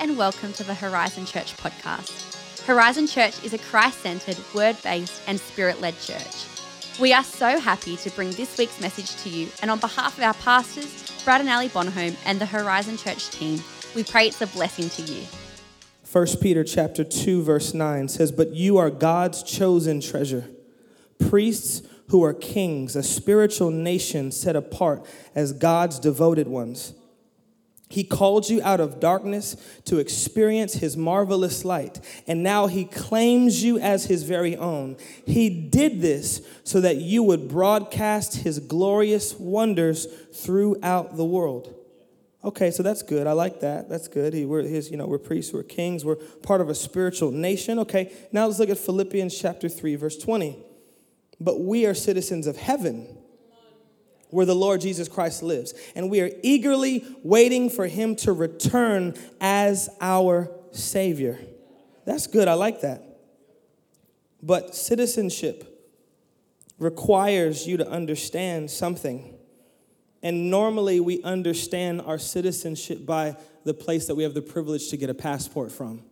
and welcome to the Horizon Church podcast. Horizon Church is a Christ centered, word based, and spirit led church. We are so happy to bring this week's message to you, and on behalf of our pastors, Brad and Ali Bonholm, and the Horizon Church team, we pray it's a blessing to you. 1 Peter chapter 2 verse 9 says, "But you are God's chosen treasure, priests who are kings, a spiritual nation set apart as God's devoted ones." He called you out of darkness to experience his marvelous light, and now he claims you as his very own. He did this so that you would broadcast his glorious wonders throughout the world. Okay, so that's good. I like that. That's good. He, we're his, you know, we're priests, we're kings, we're part of a spiritual nation. Okay, now let's look at Philippians chapter 3, verse 20. But we are citizens of heaven where the Lord Jesus Christ lives. And we are eagerly waiting for him to return as our Savior. That's good. I like that. But citizenship requires you to understand something. And normally we understand our citizenship by the place that we have the privilege to get a passport from.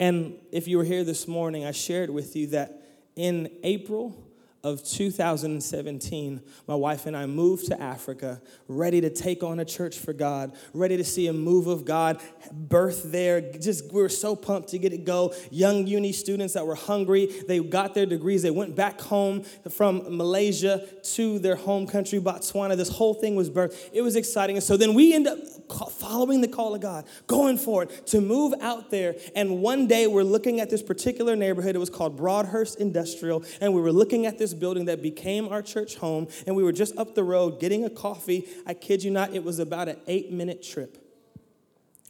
And if you were here this morning, I shared with you that in April of 2017, my wife and I moved to Africa, ready to take on a church for God, ready to see a move of God, birth there. Just we were so pumped to get it go. Young uni students that were hungry, they got their degrees, they went back home from Malaysia to their home country, Botswana. This whole thing was birthed. It was exciting. And so then we end up following the call of God, going for it to move out there. And one day we're looking at this particular neighborhood. It was called Broadhurst Industrial, and we were looking at this building that became our church home, and we were just up the road getting a coffee. I kid you not, it was about an eight minute trip.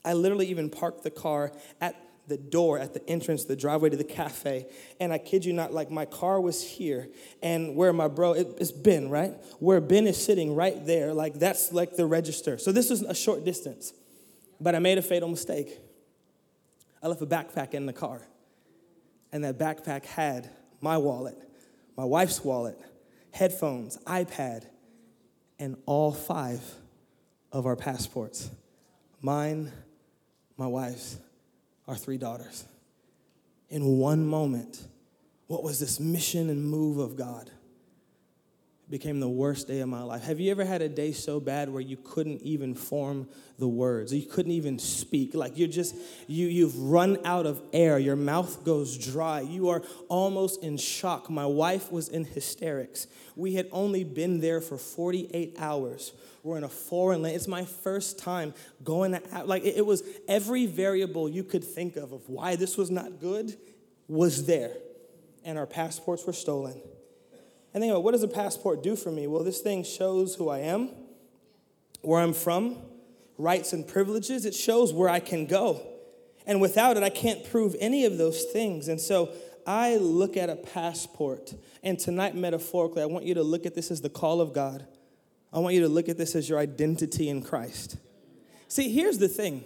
I literally even parked the car at the door at the entrance, the driveway to the cafe. And I kid you not, like my car was here, and where my bro, it, it's Ben, right? Where Ben is sitting right there, like that's like the register. So this was a short distance. But I made a fatal mistake. I left a backpack in the car, and that backpack had my wallet, my wife's wallet, headphones, iPad, and all five of our passports mine, my wife's, our three daughters. In one moment, what was this mission and move of God? It became the worst day of my life. Have you ever had a day so bad where you couldn't even form the words? You couldn't even speak. Like you're just, you, you've run out of air. Your mouth goes dry. You are almost in shock. My wife was in hysterics. We had only been there for 48 hours. We're in a foreign land. It's my first time going out. Like it, it was every variable you could think of of why this was not good was there. And our passports were stolen. And think about what does a passport do for me? Well, this thing shows who I am, where I'm from, rights and privileges. It shows where I can go. And without it, I can't prove any of those things. And so I look at a passport. And tonight, metaphorically, I want you to look at this as the call of God. I want you to look at this as your identity in Christ. See, here's the thing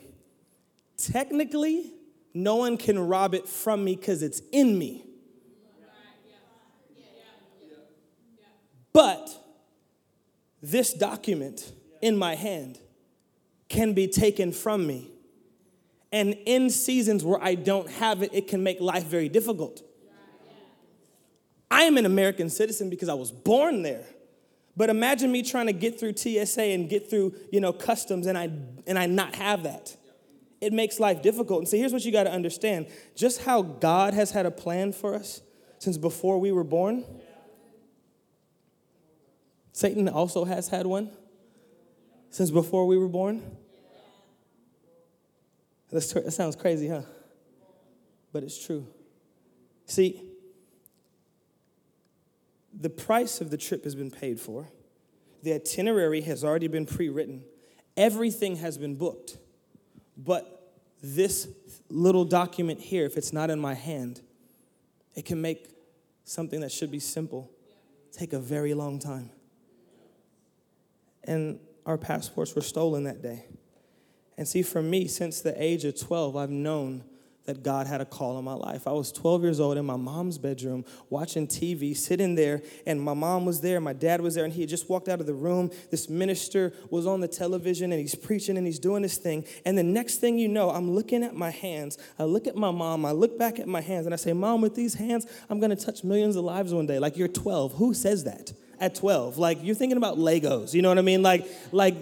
technically, no one can rob it from me because it's in me. But this document in my hand can be taken from me. And in seasons where I don't have it, it can make life very difficult. I am an American citizen because I was born there. But imagine me trying to get through TSA and get through, you know, customs and I and I not have that. It makes life difficult. And so here's what you got to understand. Just how God has had a plan for us since before we were born. Satan also has had one since before we were born. That sounds crazy, huh? But it's true. See, the price of the trip has been paid for, the itinerary has already been pre written, everything has been booked. But this little document here, if it's not in my hand, it can make something that should be simple take a very long time and our passports were stolen that day. And see, for me, since the age of 12, I've known that God had a call on my life. I was 12 years old in my mom's bedroom watching TV, sitting there, and my mom was there, my dad was there, and he had just walked out of the room. This minister was on the television and he's preaching and he's doing this thing. And the next thing you know, I'm looking at my hands. I look at my mom, I look back at my hands, and I say, Mom, with these hands, I'm gonna touch millions of lives one day. Like you're 12. Who says that? At 12. Like you're thinking about Legos, you know what I mean? Like, like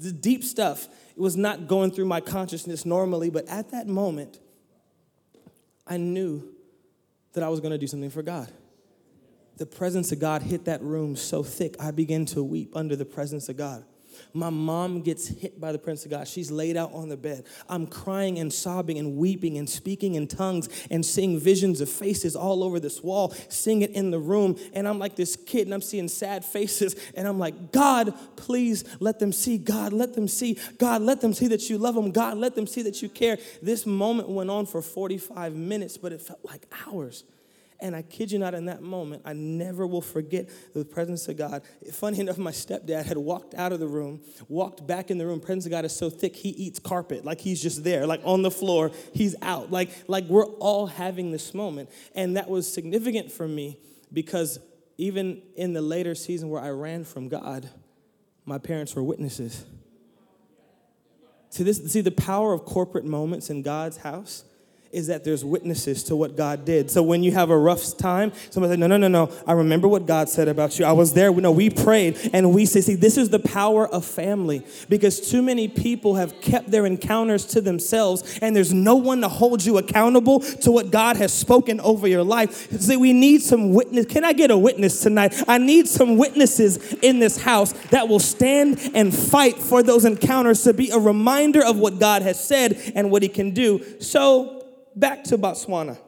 the deep stuff. It was not going through my consciousness normally, but at that moment, I knew that I was going to do something for God. The presence of God hit that room so thick, I began to weep under the presence of God. My mom gets hit by the Prince of God. She's laid out on the bed. I'm crying and sobbing and weeping and speaking in tongues and seeing visions of faces all over this wall, seeing it in the room. And I'm like this kid and I'm seeing sad faces. And I'm like, God, please let them see. God, let them see. God, let them see that you love them. God, let them see that you care. This moment went on for 45 minutes, but it felt like hours. And I kid you not, in that moment, I never will forget the presence of God. Funny enough, my stepdad had walked out of the room, walked back in the room. Presence of God is so thick, he eats carpet. Like he's just there, like on the floor, he's out. Like, like we're all having this moment. And that was significant for me because even in the later season where I ran from God, my parents were witnesses. See, this, see the power of corporate moments in God's house is that there's witnesses to what God did. So when you have a rough time, somebody said, No, no, no, no. I remember what God said about you. I was there. No, we prayed and we say, See, this is the power of family because too many people have kept their encounters to themselves and there's no one to hold you accountable to what God has spoken over your life. See, we need some witness. Can I get a witness tonight? I need some witnesses in this house that will stand and fight for those encounters to be a reminder of what God has said and what He can do. So, back to Botswana.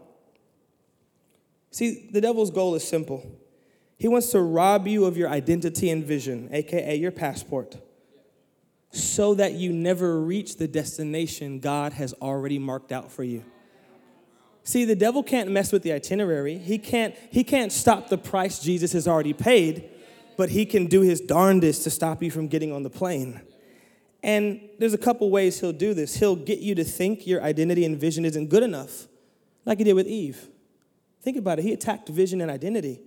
See, the devil's goal is simple. He wants to rob you of your identity and vision, aka your passport, so that you never reach the destination God has already marked out for you. See, the devil can't mess with the itinerary. He can't, he can't stop the price Jesus has already paid, but he can do his darndest to stop you from getting on the plane. And there's a couple ways he'll do this. He'll get you to think your identity and vision isn't good enough, like he did with Eve. Think about it. He attacked vision and identity.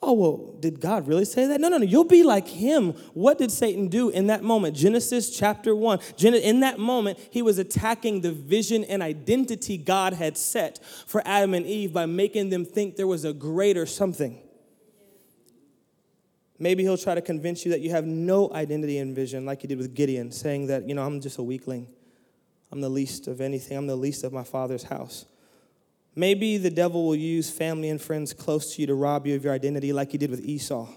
Oh, well, did God really say that? No, no, no. You'll be like him. What did Satan do in that moment? Genesis chapter 1. In that moment, he was attacking the vision and identity God had set for Adam and Eve by making them think there was a greater something. Maybe he'll try to convince you that you have no identity and vision, like he did with Gideon, saying that, you know, I'm just a weakling. I'm the least of anything. I'm the least of my father's house. Maybe the devil will use family and friends close to you to rob you of your identity, like he did with Esau,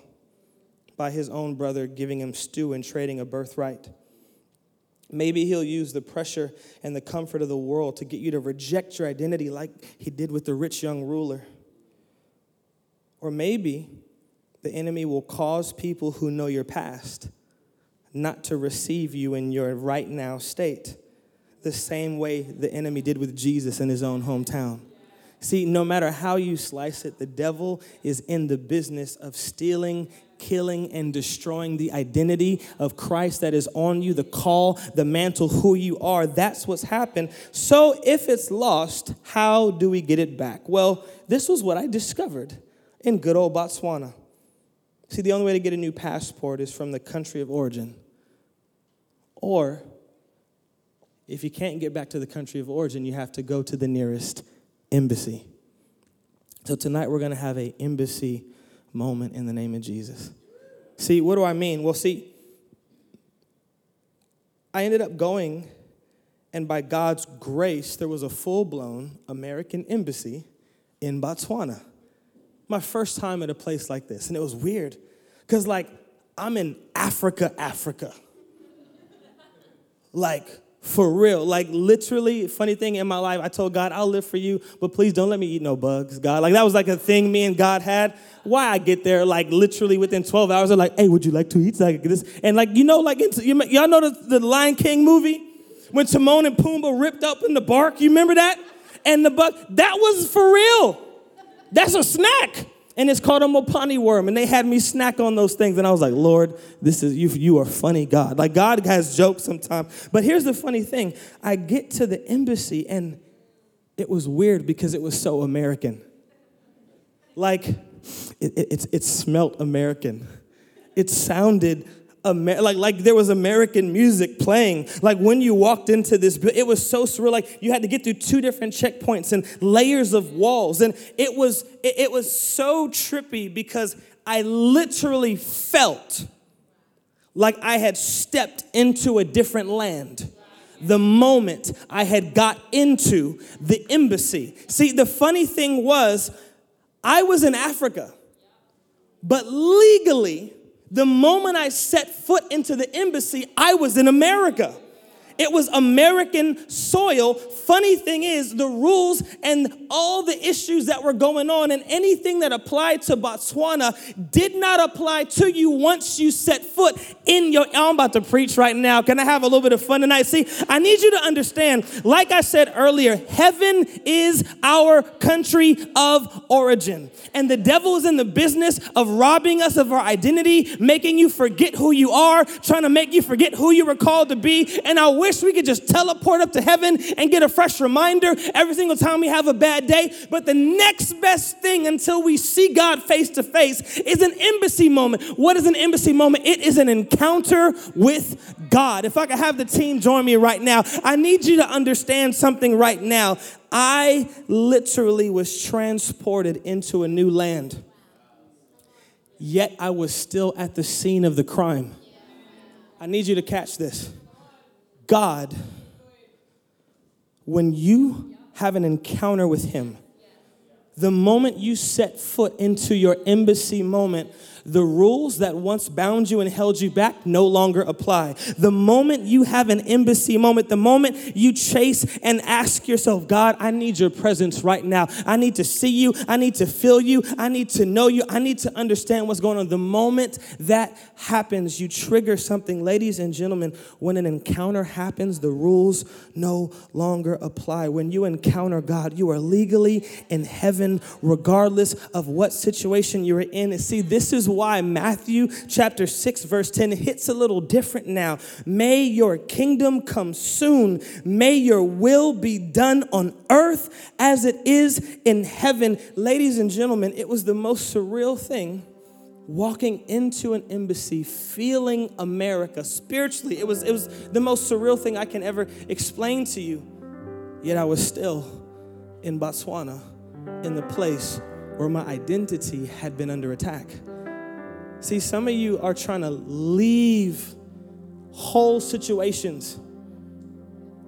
by his own brother giving him stew and trading a birthright. Maybe he'll use the pressure and the comfort of the world to get you to reject your identity, like he did with the rich young ruler. Or maybe the enemy will cause people who know your past not to receive you in your right now state, the same way the enemy did with Jesus in his own hometown. See, no matter how you slice it, the devil is in the business of stealing, killing, and destroying the identity of Christ that is on you, the call, the mantle, who you are. That's what's happened. So if it's lost, how do we get it back? Well, this was what I discovered in good old Botswana. See, the only way to get a new passport is from the country of origin. Or, if you can't get back to the country of origin, you have to go to the nearest embassy. So tonight we're going to have an embassy moment in the name of Jesus. See, what do I mean? Well, see, I ended up going, and by God's grace, there was a full blown American embassy in Botswana my first time at a place like this, and it was weird because, like, I'm in Africa, Africa. like, for real. Like, literally, funny thing in my life, I told God, I'll live for you, but please don't let me eat no bugs, God. Like, that was like a thing me and God had. Why I get there, like, literally within 12 hours, they're like, hey, would you like to eat like this? And, like, you know, like, y'all know the, the Lion King movie? When Timon and Pumbaa ripped up in the bark, you remember that? And the bug, that was for real. That's a snack. And it's called a mopani worm. And they had me snack on those things. And I was like, Lord, this is you, you are funny, God. Like God has jokes sometimes. But here's the funny thing. I get to the embassy and it was weird because it was so American. Like, it, it, it, smelt American. It sounded Amer- like like there was American music playing. Like when you walked into this, it was so surreal. Like you had to get through two different checkpoints and layers of walls, and it was it, it was so trippy because I literally felt like I had stepped into a different land the moment I had got into the embassy. See, the funny thing was, I was in Africa, but legally, the moment I set foot into the embassy, I was in America. It was American soil. Funny thing is, the rules and all the issues that were going on and anything that applied to Botswana did not apply to you once you set foot in your. I'm about to preach right now. Can I have a little bit of fun tonight? See, I need you to understand, like I said earlier, heaven is our country of origin. And the devil is in the business of robbing us of our identity, making you forget who you are, trying to make you forget who you were called to be. And I wish we could just teleport up to heaven and get a fresh reminder every single time we have a bad day. But the next best thing until we see God face to face is an embassy moment. What is an embassy moment? It is an encounter with God. If I could have the team join me right now, I need you to understand something right now. I literally was transported into a new land, yet I was still at the scene of the crime. I need you to catch this. God, when you have an encounter with Him, the moment you set foot into your embassy moment, the rules that once bound you and held you back no longer apply. The moment you have an embassy moment, the moment you chase and ask yourself, God, I need your presence right now. I need to see you. I need to feel you. I need to know you. I need to understand what's going on. The moment that happens, you trigger something. Ladies and gentlemen, when an encounter happens, the rules no longer apply. When you encounter God, you are legally in heaven regardless of what situation you're in. And see, this is why Matthew chapter 6, verse 10 hits a little different now. May your kingdom come soon. May your will be done on earth as it is in heaven. Ladies and gentlemen, it was the most surreal thing walking into an embassy feeling america spiritually it was it was the most surreal thing i can ever explain to you yet i was still in botswana in the place where my identity had been under attack See, some of you are trying to leave whole situations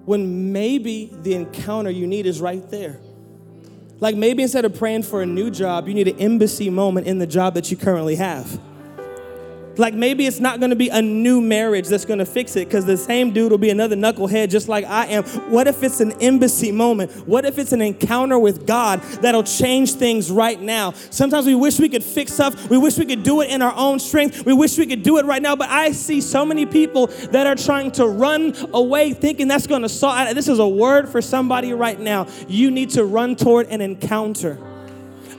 when maybe the encounter you need is right there. Like maybe instead of praying for a new job, you need an embassy moment in the job that you currently have. Like maybe it's not gonna be a new marriage that's gonna fix it because the same dude will be another knucklehead just like I am. What if it's an embassy moment? What if it's an encounter with God that'll change things right now? Sometimes we wish we could fix stuff. We wish we could do it in our own strength. We wish we could do it right now. But I see so many people that are trying to run away thinking that's gonna solve. This is a word for somebody right now. You need to run toward an encounter.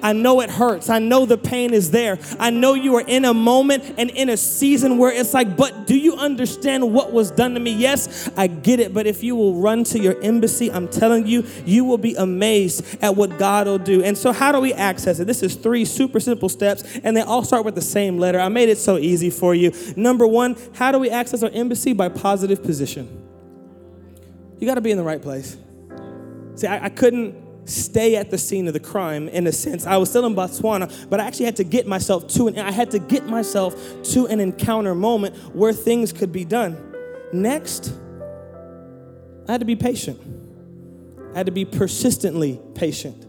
I know it hurts. I know the pain is there. I know you are in a moment and in a season where it's like, but do you understand what was done to me? Yes, I get it. But if you will run to your embassy, I'm telling you, you will be amazed at what God will do. And so, how do we access it? This is three super simple steps, and they all start with the same letter. I made it so easy for you. Number one, how do we access our embassy? By positive position. You got to be in the right place. See, I, I couldn't stay at the scene of the crime in a sense. I was still in Botswana, but I actually had to get myself to an I had to get myself to an encounter moment where things could be done. Next, I had to be patient. I had to be persistently patient.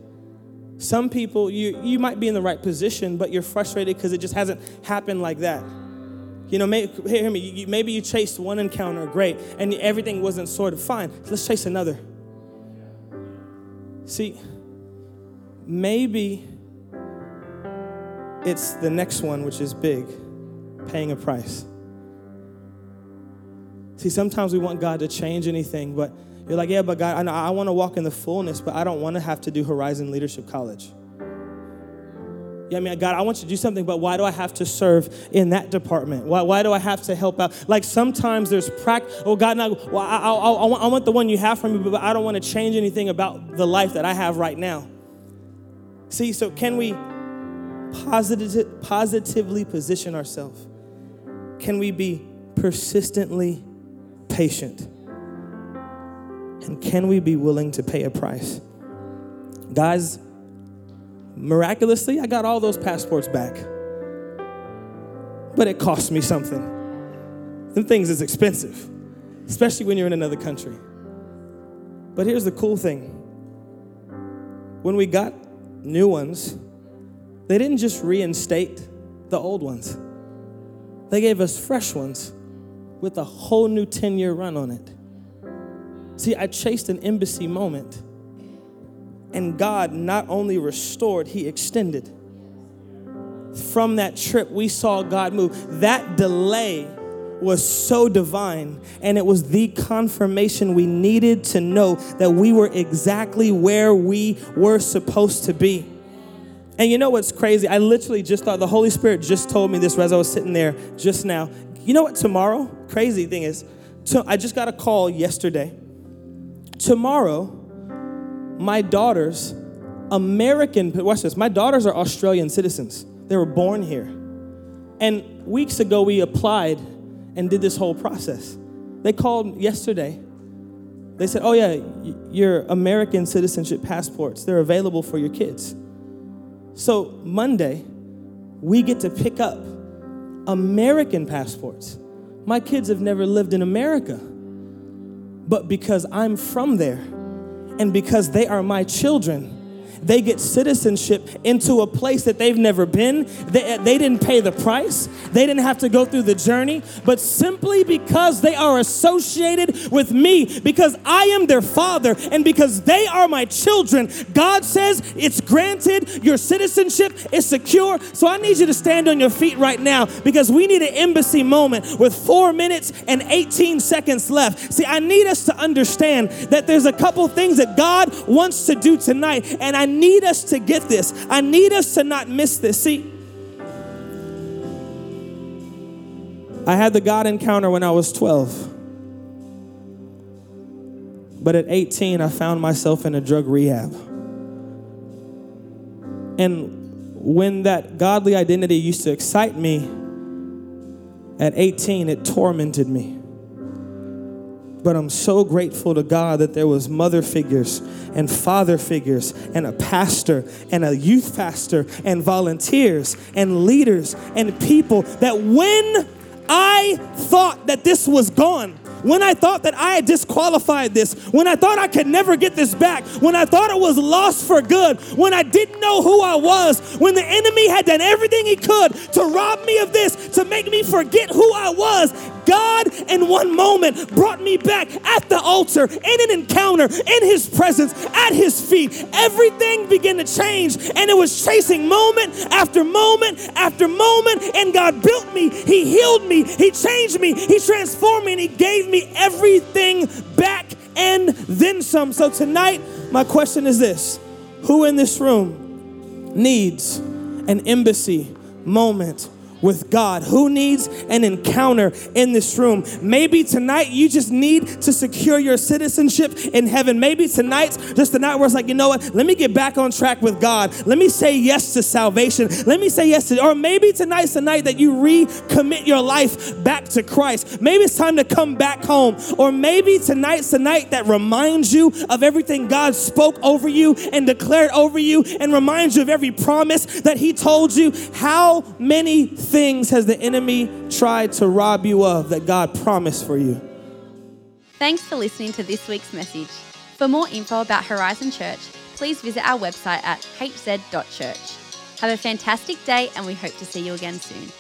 Some people, you, you might be in the right position, but you're frustrated because it just hasn't happened like that. You know, maybe, hear me, maybe you chased one encounter, great, and everything wasn't sort of fine. Let's chase another. See, maybe it's the next one, which is big, paying a price. See, sometimes we want God to change anything, but you're like, yeah, but God, I, I want to walk in the fullness, but I don't want to have to do Horizon Leadership College. Yeah, I mean, God, I want you to do something, but why do I have to serve in that department? Why, why do I have to help out? Like sometimes there's practice. Oh, God, now, well, I, I, I, want, I want the one you have for me, but I don't want to change anything about the life that I have right now. See, so can we positive, positively position ourselves? Can we be persistently patient? And can we be willing to pay a price? Guys, miraculously, I got all those passports back. But it cost me something. Them things is expensive, especially when you're in another country. But here's the cool thing when we got new ones, they didn't just reinstate the old ones, they gave us fresh ones with a whole new 10 year run on it. See, I chased an embassy moment, and God not only restored, He extended. From that trip, we saw God move. That delay was so divine, and it was the confirmation we needed to know that we were exactly where we were supposed to be. And you know what's crazy? I literally just thought the Holy Spirit just told me this as I was sitting there just now. You know what tomorrow? Crazy thing is, I just got a call yesterday. Tomorrow, my daughters, American, watch this, my daughters are Australian citizens. They were born here. And weeks ago, we applied and did this whole process. They called yesterday. They said, Oh, yeah, your American citizenship passports, they're available for your kids. So, Monday, we get to pick up American passports. My kids have never lived in America, but because I'm from there and because they are my children, they get citizenship into a place that they've never been. They, they didn't pay the price, they didn't have to go through the journey, but simply because they are associated with me, because I am their father, and because they are my children, God says it's granted, your citizenship is secure. So I need you to stand on your feet right now because we need an embassy moment with four minutes and 18 seconds left. See, I need us to understand that there's a couple things that God wants to do tonight, and I need us to get this. I need us to not miss this. See, I had the God encounter when I was 12. But at 18, I found myself in a drug rehab. And when that godly identity used to excite me, at 18, it tormented me but I'm so grateful to God that there was mother figures and father figures and a pastor and a youth pastor and volunteers and leaders and people that when I thought that this was gone, when I thought that I had disqualified this, when I thought I could never get this back, when I thought it was lost for good, when I didn't know who I was, when the enemy had done everything he could to rob me of this, to make me forget who I was, God, in one moment, brought me back at the altar in an encounter in His presence at His feet. Everything began to change, and it was chasing moment after moment after moment. And God built me, He healed me, He changed me, He transformed me, and He gave me everything back and then some. So tonight, my question is this Who in this room needs an embassy moment? With God? Who needs an encounter in this room? Maybe tonight you just need to secure your citizenship in heaven. Maybe tonight's just the night where it's like, you know what? Let me get back on track with God. Let me say yes to salvation. Let me say yes to, or maybe tonight's the night that you recommit your life back to Christ. Maybe it's time to come back home. Or maybe tonight's the night that reminds you of everything God spoke over you and declared over you and reminds you of every promise that He told you. How many things has the enemy tried to rob you of that God promised for you? Thanks for listening to this week's message. For more info about Horizon Church, please visit our website at hz.church. Have a fantastic day, and we hope to see you again soon.